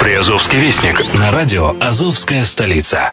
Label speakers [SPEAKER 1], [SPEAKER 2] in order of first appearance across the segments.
[SPEAKER 1] Приазовский вестник на радио «Азовская столица».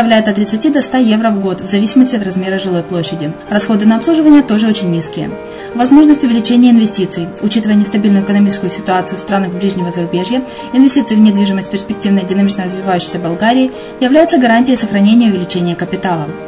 [SPEAKER 2] составляет от 30 до 100 евро в год, в зависимости от размера жилой площади. Расходы на обслуживание тоже очень низкие. Возможность увеличения инвестиций. Учитывая нестабильную экономическую ситуацию в странах ближнего зарубежья, инвестиции в недвижимость перспективной динамично развивающейся Болгарии являются гарантией сохранения и увеличения капитала.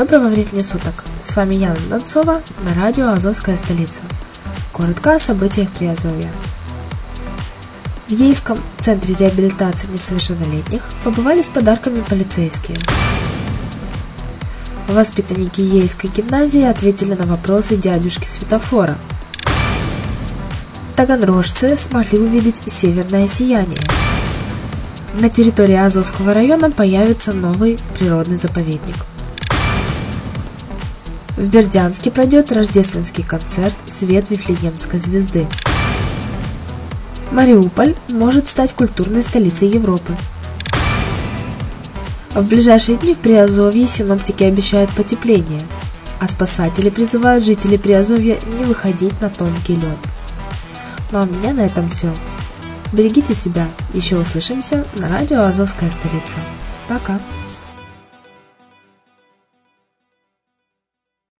[SPEAKER 3] Доброго времени суток! С вами Яна Донцова на радио «Азовская столица». Коротко о событиях Приазовья. В Ейском центре реабилитации несовершеннолетних побывали с подарками полицейские. Воспитанники Ейской гимназии ответили на вопросы дядюшки светофора. Таганрожцы смогли увидеть северное сияние. На территории Азовского района появится новый природный заповедник. В Бердянске пройдет рождественский концерт «Свет Вифлеемской звезды». Мариуполь может стать культурной столицей Европы. В ближайшие дни в Приазовье синоптики обещают потепление, а спасатели призывают жителей Приазовья не выходить на тонкий лед. Ну а у меня на этом все. Берегите себя. Еще услышимся на радио «Азовская столица». Пока.